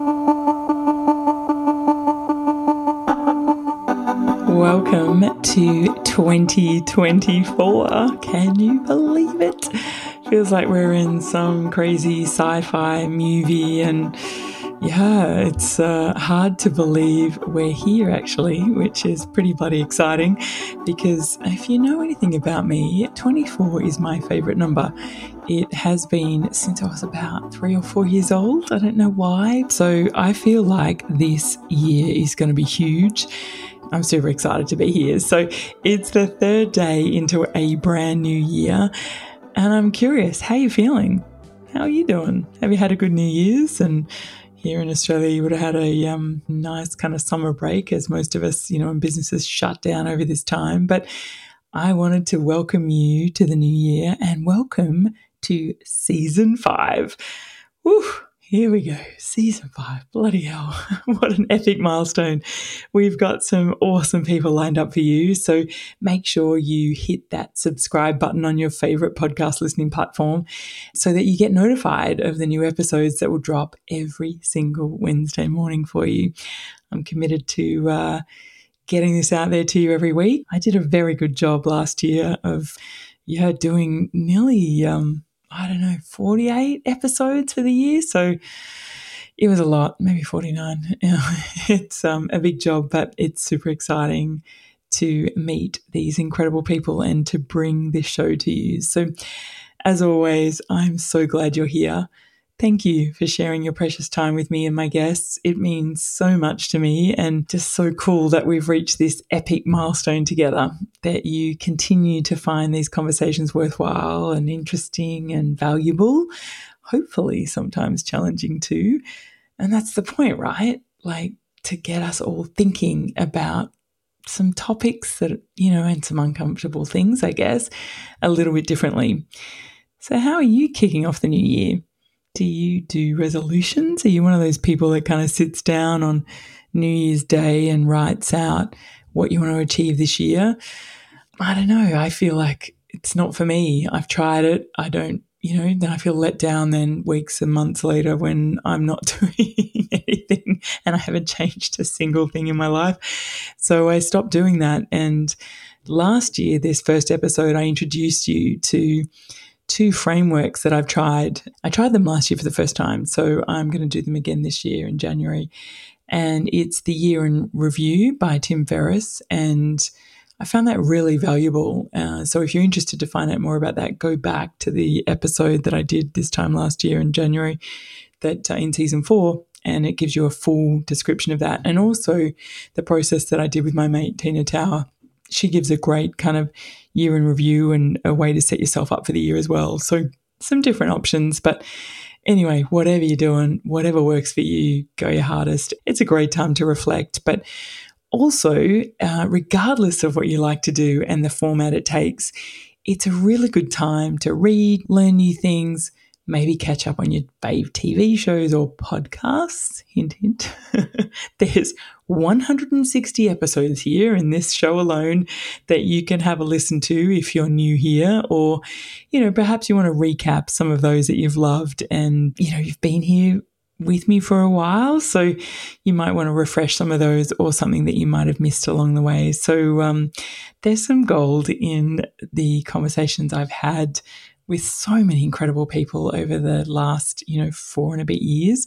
Welcome to 2024. Can you believe it? Feels like we're in some crazy sci fi movie and yeah, it's uh, hard to believe we're here actually, which is pretty bloody exciting because if you know anything about me, 24 is my favorite number. It has been since I was about three or four years old. I don't know why. So I feel like this year is going to be huge. I'm super excited to be here. So it's the third day into a brand new year. And I'm curious, how are you feeling? How are you doing? Have you had a good New Year's? And here in Australia, you would have had a um, nice kind of summer break, as most of us, you know, in businesses shut down over this time. But I wanted to welcome you to the new year and welcome to season five. Here we go, season five. Bloody hell, what an epic milestone. We've got some awesome people lined up for you. So make sure you hit that subscribe button on your favorite podcast listening platform so that you get notified of the new episodes that will drop every single Wednesday morning for you. I'm committed to uh, getting this out there to you every week. I did a very good job last year of, yeah, doing nearly, um, I don't know, 48 episodes for the year. So it was a lot, maybe 49. it's um, a big job, but it's super exciting to meet these incredible people and to bring this show to you. So, as always, I'm so glad you're here. Thank you for sharing your precious time with me and my guests. It means so much to me and just so cool that we've reached this epic milestone together, that you continue to find these conversations worthwhile and interesting and valuable, hopefully sometimes challenging too. And that's the point, right? Like to get us all thinking about some topics that, you know, and some uncomfortable things, I guess, a little bit differently. So, how are you kicking off the new year? Do you do resolutions? Are you one of those people that kind of sits down on New Year's Day and writes out what you want to achieve this year? I don't know. I feel like it's not for me. I've tried it. I don't, you know, then I feel let down then weeks and months later when I'm not doing anything and I haven't changed a single thing in my life. So I stopped doing that. And last year, this first episode, I introduced you to two frameworks that I've tried. I tried them last year for the first time, so I'm going to do them again this year in January. And it's the Year in Review by Tim Ferriss. And I found that really valuable. Uh, so if you're interested to find out more about that, go back to the episode that I did this time last year in January, that uh, in season four, and it gives you a full description of that. And also the process that I did with my mate Tina Tower. She gives a great kind of year in review and a way to set yourself up for the year as well. So, some different options. But anyway, whatever you're doing, whatever works for you, go your hardest. It's a great time to reflect. But also, uh, regardless of what you like to do and the format it takes, it's a really good time to read, learn new things, maybe catch up on your fave TV shows or podcasts. Hint, hint. There's 160 episodes here in this show alone that you can have a listen to if you're new here, or, you know, perhaps you want to recap some of those that you've loved and, you know, you've been here with me for a while. So you might want to refresh some of those or something that you might have missed along the way. So um, there's some gold in the conversations I've had with so many incredible people over the last, you know, four and a bit years.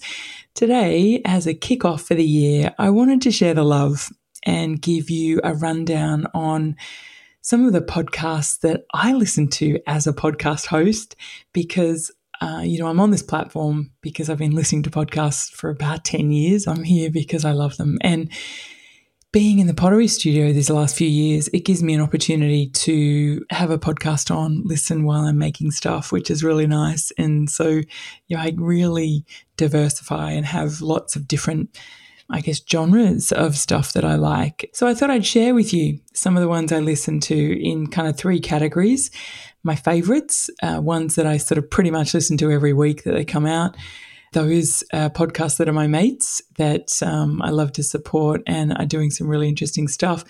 Today, as a kickoff for the year, I wanted to share the love and give you a rundown on some of the podcasts that I listen to as a podcast host because uh, you know, I'm on this platform because I've been listening to podcasts for about 10 years. I'm here because I love them. And being in the pottery studio these last few years, it gives me an opportunity to have a podcast on, listen while I'm making stuff, which is really nice. And so, you know, I really diversify and have lots of different, I guess, genres of stuff that I like. So I thought I'd share with you some of the ones I listen to in kind of three categories. My favorites, uh, ones that I sort of pretty much listen to every week that they come out those uh, podcasts that are my mates that um, I love to support and are doing some really interesting stuff.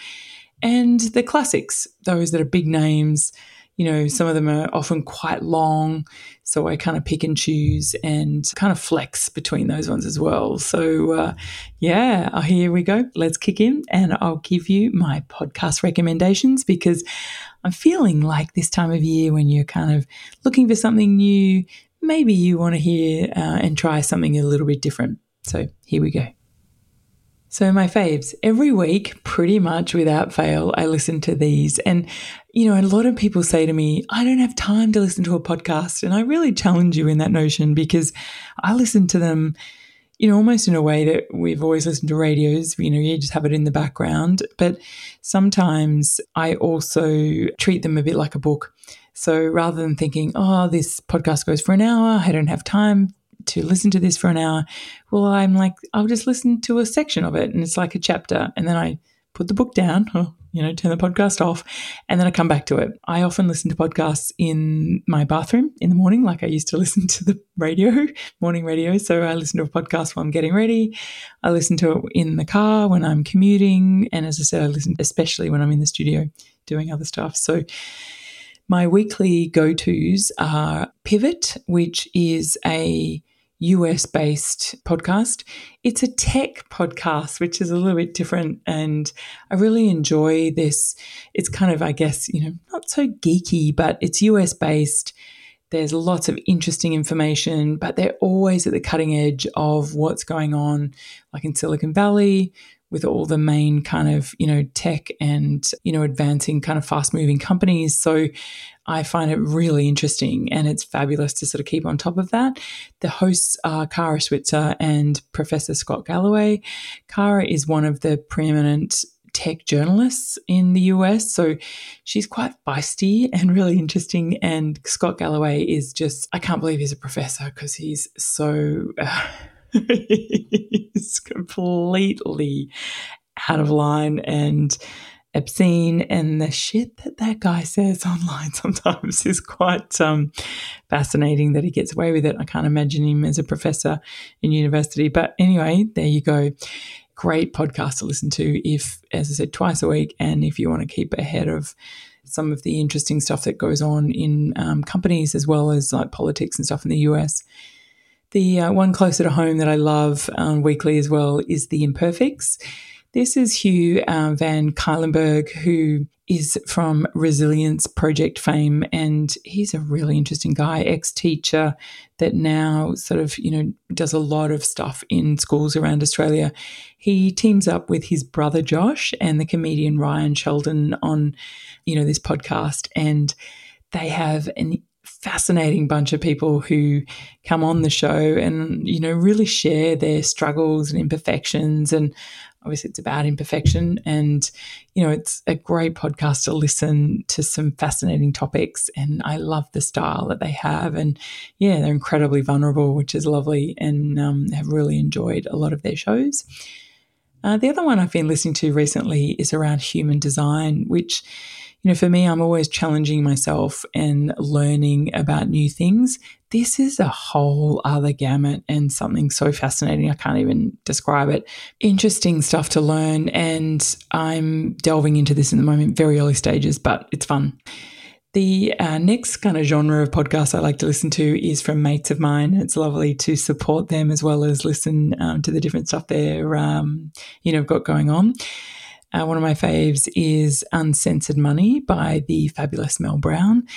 And the classics, those that are big names, you know, some of them are often quite long. So I kind of pick and choose and kind of flex between those ones as well. So, uh, yeah, uh, here we go. Let's kick in and I'll give you my podcast recommendations because I'm feeling like this time of year when you're kind of looking for something new, maybe you want to hear uh, and try something a little bit different. So here we go. So, my faves, every week, pretty much without fail, I listen to these. And, you know, a lot of people say to me, I don't have time to listen to a podcast. And I really challenge you in that notion because I listen to them, you know, almost in a way that we've always listened to radios, you know, you just have it in the background. But sometimes I also treat them a bit like a book. So rather than thinking, oh, this podcast goes for an hour, I don't have time to listen to this for an hour. Well, I'm like, I'll just listen to a section of it and it's like a chapter. And then I put the book down or, you know, turn the podcast off and then I come back to it. I often listen to podcasts in my bathroom in the morning, like I used to listen to the radio, morning radio. So I listen to a podcast while I'm getting ready. I listen to it in the car when I'm commuting. And as I said, I listen especially when I'm in the studio doing other stuff. So, my weekly go tos are Pivot, which is a US based podcast. It's a tech podcast, which is a little bit different. And I really enjoy this. It's kind of, I guess, you know, not so geeky, but it's US based. There's lots of interesting information, but they're always at the cutting edge of what's going on, like in Silicon Valley, with all the main kind of, you know, tech and, you know, advancing kind of fast moving companies. So I find it really interesting and it's fabulous to sort of keep on top of that. The hosts are Kara Swisher and Professor Scott Galloway. Kara is one of the preeminent tech journalists in the US. So she's quite feisty and really interesting. And Scott Galloway is just, I can't believe he's a professor because he's so. Uh, is completely out of line and obscene and the shit that that guy says online sometimes is quite um, fascinating that he gets away with it. I can't imagine him as a professor in university. But anyway, there you go. Great podcast to listen to if, as I said, twice a week. And if you want to keep ahead of some of the interesting stuff that goes on in um, companies as well as like politics and stuff in the US. The uh, one closer to home that I love um, weekly as well is The Imperfects. This is Hugh uh, Van Cuylenburg, who is from Resilience Project fame, and he's a really interesting guy, ex teacher that now sort of, you know, does a lot of stuff in schools around Australia. He teams up with his brother Josh and the comedian Ryan Shelton on, you know, this podcast, and they have an fascinating bunch of people who come on the show and you know really share their struggles and imperfections. And obviously it's about imperfection and you know it's a great podcast to listen to some fascinating topics. And i love the style that they have. And yeah they're incredibly vulnerable which is lovely and um, have really enjoyed a lot of their shows. Uh, the other one i've been listening to recently is around human design which you know, for me, I'm always challenging myself and learning about new things. This is a whole other gamut and something so fascinating. I can't even describe it. Interesting stuff to learn. And I'm delving into this in the moment, very early stages, but it's fun. The uh, next kind of genre of podcast I like to listen to is from mates of mine. It's lovely to support them as well as listen um, to the different stuff they're, um, you know, got going on. Uh, one of my faves is Uncensored Money by the fabulous Mel Browne.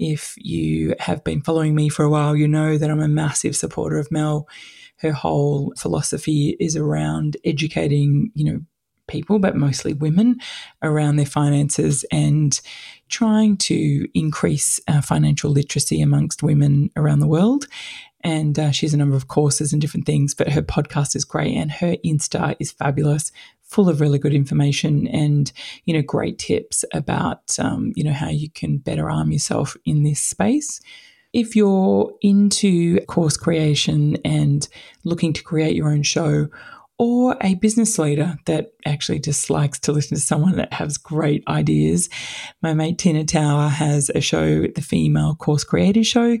If you have been following me for a while, you know that I'm a massive supporter of Mel. Her whole philosophy is around educating, you know, people, but mostly women, around their finances and trying to increase uh, financial literacy amongst women around the world. And uh, she has a number of courses and different things, but her podcast is great and her Insta is fabulous full of really good information and you know great tips about um, you know how you can better arm yourself in this space. If you're into course creation and looking to create your own show or a business leader that actually just likes to listen to someone that has great ideas. My mate Tina Tower has a show, the Female Course Creator Show,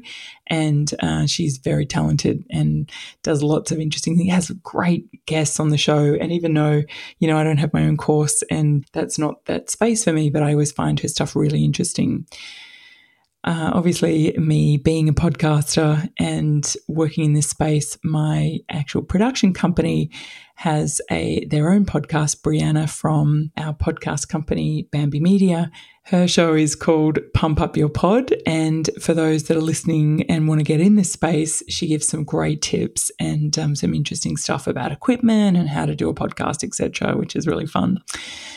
and uh, she's very talented and does lots of interesting things. Has great guests on the show, and even though you know I don't have my own course and that's not that space for me, but I always find her stuff really interesting. Uh, obviously, me being a podcaster and working in this space, my actual production company has a their own podcast. Brianna from our podcast company Bambi Media. Her show is called Pump Up Your Pod, and for those that are listening and want to get in this space, she gives some great tips and um, some interesting stuff about equipment and how to do a podcast, etc., which is really fun.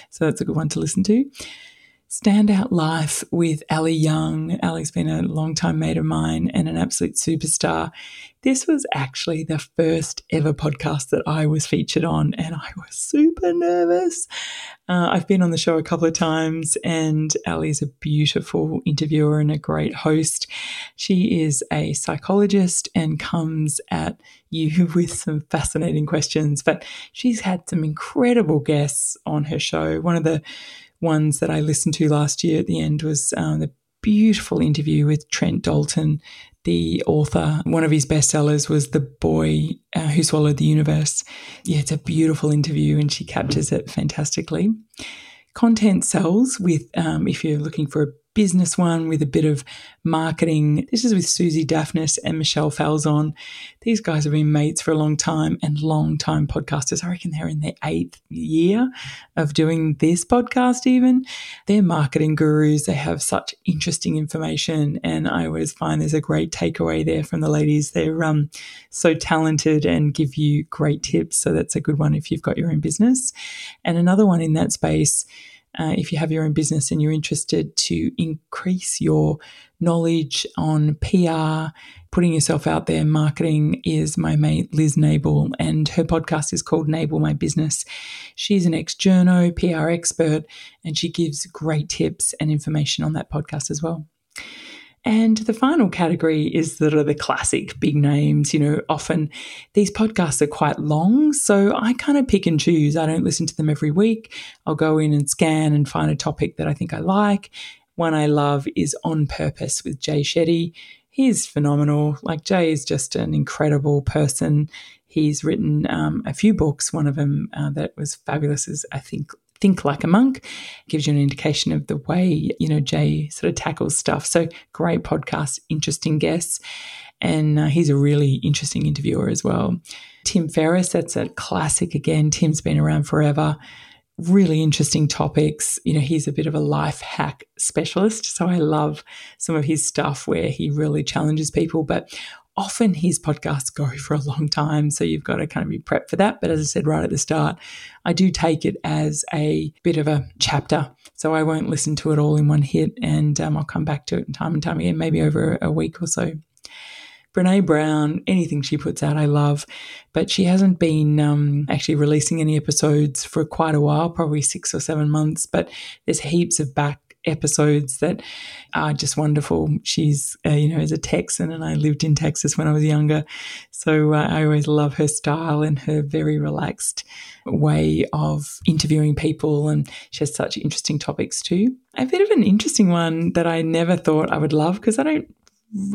So that's a good one to listen to. Standout Life with Ali Young. Ali's been a long time mate of mine and an absolute superstar. This was actually the first ever podcast that I was featured on, and I was super nervous. Uh, I've been on the show a couple of times, and Ali's a beautiful interviewer and a great host. She is a psychologist and comes at you with some fascinating questions, but she's had some incredible guests on her show. One of the ones that I listened to last year at the end was um, the beautiful interview with Trent Dalton, the author. One of his bestsellers was The Boy uh, Who Swallowed the Universe. Yeah, it's a beautiful interview and she captures it fantastically. Content sells with, um, if you're looking for a business one with a bit of marketing. This is with Susie Daphnis and Michelle Falzon. These guys have been mates for a long time and long time podcasters. I reckon they're in their eighth year of doing this podcast, even. They're marketing gurus. They have such interesting information. And I always find there's a great takeaway there from the ladies. They're um, so talented and give you great tips. So that's a good one if you've got your own business. And another one in that space uh, if you have your own business and you're interested to increase your knowledge on PR, putting yourself out there, marketing is my mate Liz Nabel, and her podcast is called Nabel My Business. She's an ex journo PR expert, and she gives great tips and information on that podcast as well. And the final category is sort of the classic big names. You know, often these podcasts are quite long, so I kind of pick and choose. I don't listen to them every week. I'll go in and scan and find a topic that I think I like. One I love is On Purpose with Jay Shetty. He's phenomenal. Like, Jay is just an incredible person. He's written um, a few books. One of them uh, that was fabulous is, I think, Think Like a Monk. gives you an indication of the way, you know, Jay sort of tackles stuff. So great podcast, interesting guests. And uh, he's a really interesting interviewer as well. Tim Ferriss, that's a classic again. Tim's been around forever really interesting topics. You know, he's a bit of a life hack specialist. So I love some of his stuff where he really challenges people. But often his podcasts go for a long time. So you've got to kind of be prepped for that. But as I said right at the start, I do take it as a bit of a chapter. So I won't listen to it all in one hit and um, I'll come back to it time and time again, maybe over a week or so. Brene Brown, anything she puts out, I love, but she hasn't been um, actually releasing any episodes for quite a while, probably six or seven months. But there's heaps of back episodes that are just wonderful. She's, uh, you know, is a Texan and I lived in Texas when I was younger. So uh, I always love her style and her very relaxed way of interviewing people. And she has such interesting topics too. A bit of an interesting one that I never thought I would love because I don't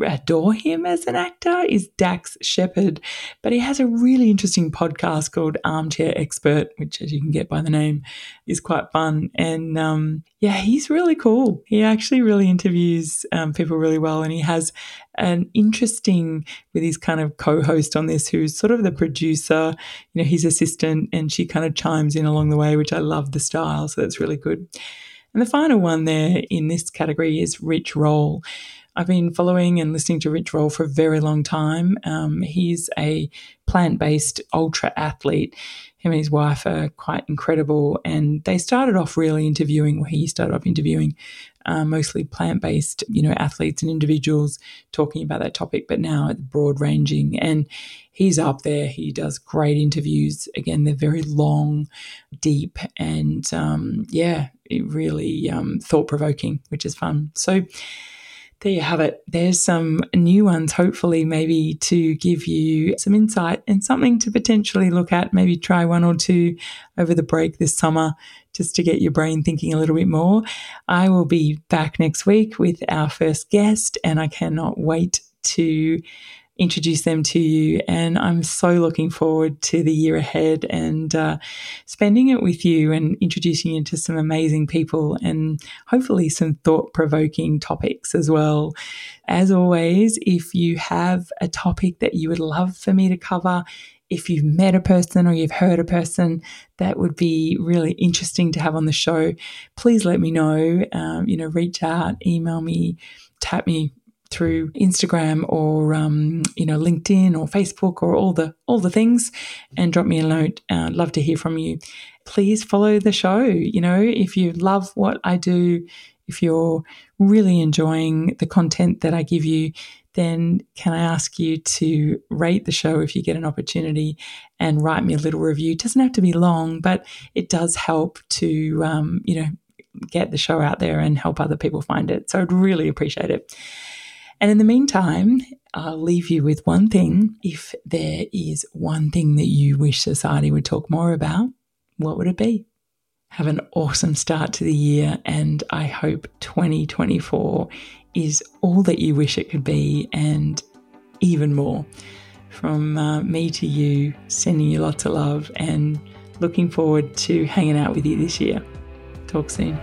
adore him as an actor is Dax Shepard, but he has a really interesting podcast called Armchair Expert, which, as you can get by the name, is quite fun. And um, yeah, he's really cool. He actually really interviews um, people really well, and he has an interesting with his kind of co-host on this, who's sort of the producer, you know, his assistant, and she kind of chimes in along the way, which I love the style, so that's really good. And the final one there in this category is Rich Roll. I've been following and listening to Rich Roll for a very long time. Um, he's a plant based ultra athlete. Him and his wife are quite incredible. And they started off really interviewing, well, he started off interviewing uh, mostly plant based, you know, athletes and individuals talking about that topic, but now it's broad ranging. And he's up there. He does great interviews. Again, they're very long, deep, and um, yeah, really um, thought provoking, which is fun. So, there you have it. There's some new ones, hopefully, maybe to give you some insight and something to potentially look at. Maybe try one or two over the break this summer just to get your brain thinking a little bit more. I will be back next week with our first guest, and I cannot wait to introduce them to you. And I'm so looking forward to the year ahead and uh, spending it with you and introducing you to some amazing people and hopefully some thought provoking topics as well. As always, if you have a topic that you would love for me to cover, if you've met a person or you've heard a person that would be really interesting to have on the show, please let me know. Um, you know, reach out, email me, tap me through Instagram or um, you know LinkedIn or Facebook or all the all the things, and drop me a note. Uh, I'd love to hear from you. Please follow the show. You know, if you love what I do, if you're really enjoying the content that I give you, then can I ask you to rate the show if you get an opportunity and write me a little review? It doesn't have to be long, but it does help to, um, you know, get the show out there and help other people find it. So I'd really appreciate it. And in the meantime, I'll leave you with one thing. If there is one thing that you wish society would talk more about, what would it be? Have an awesome start to the year, and I hope 2024 is all that you wish it could be and even more. From uh, me to you, sending you lots of love and looking forward to hanging out with you this year. Talk soon.